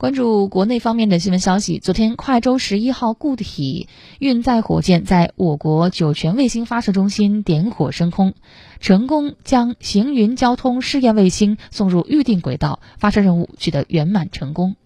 关注国内方面的新闻消息昨天快舟十一号固体运载火箭在我国酒泉卫星发射中心点火升空成功将行云交通试验卫星送入预定轨道发射任务取得圆满成功。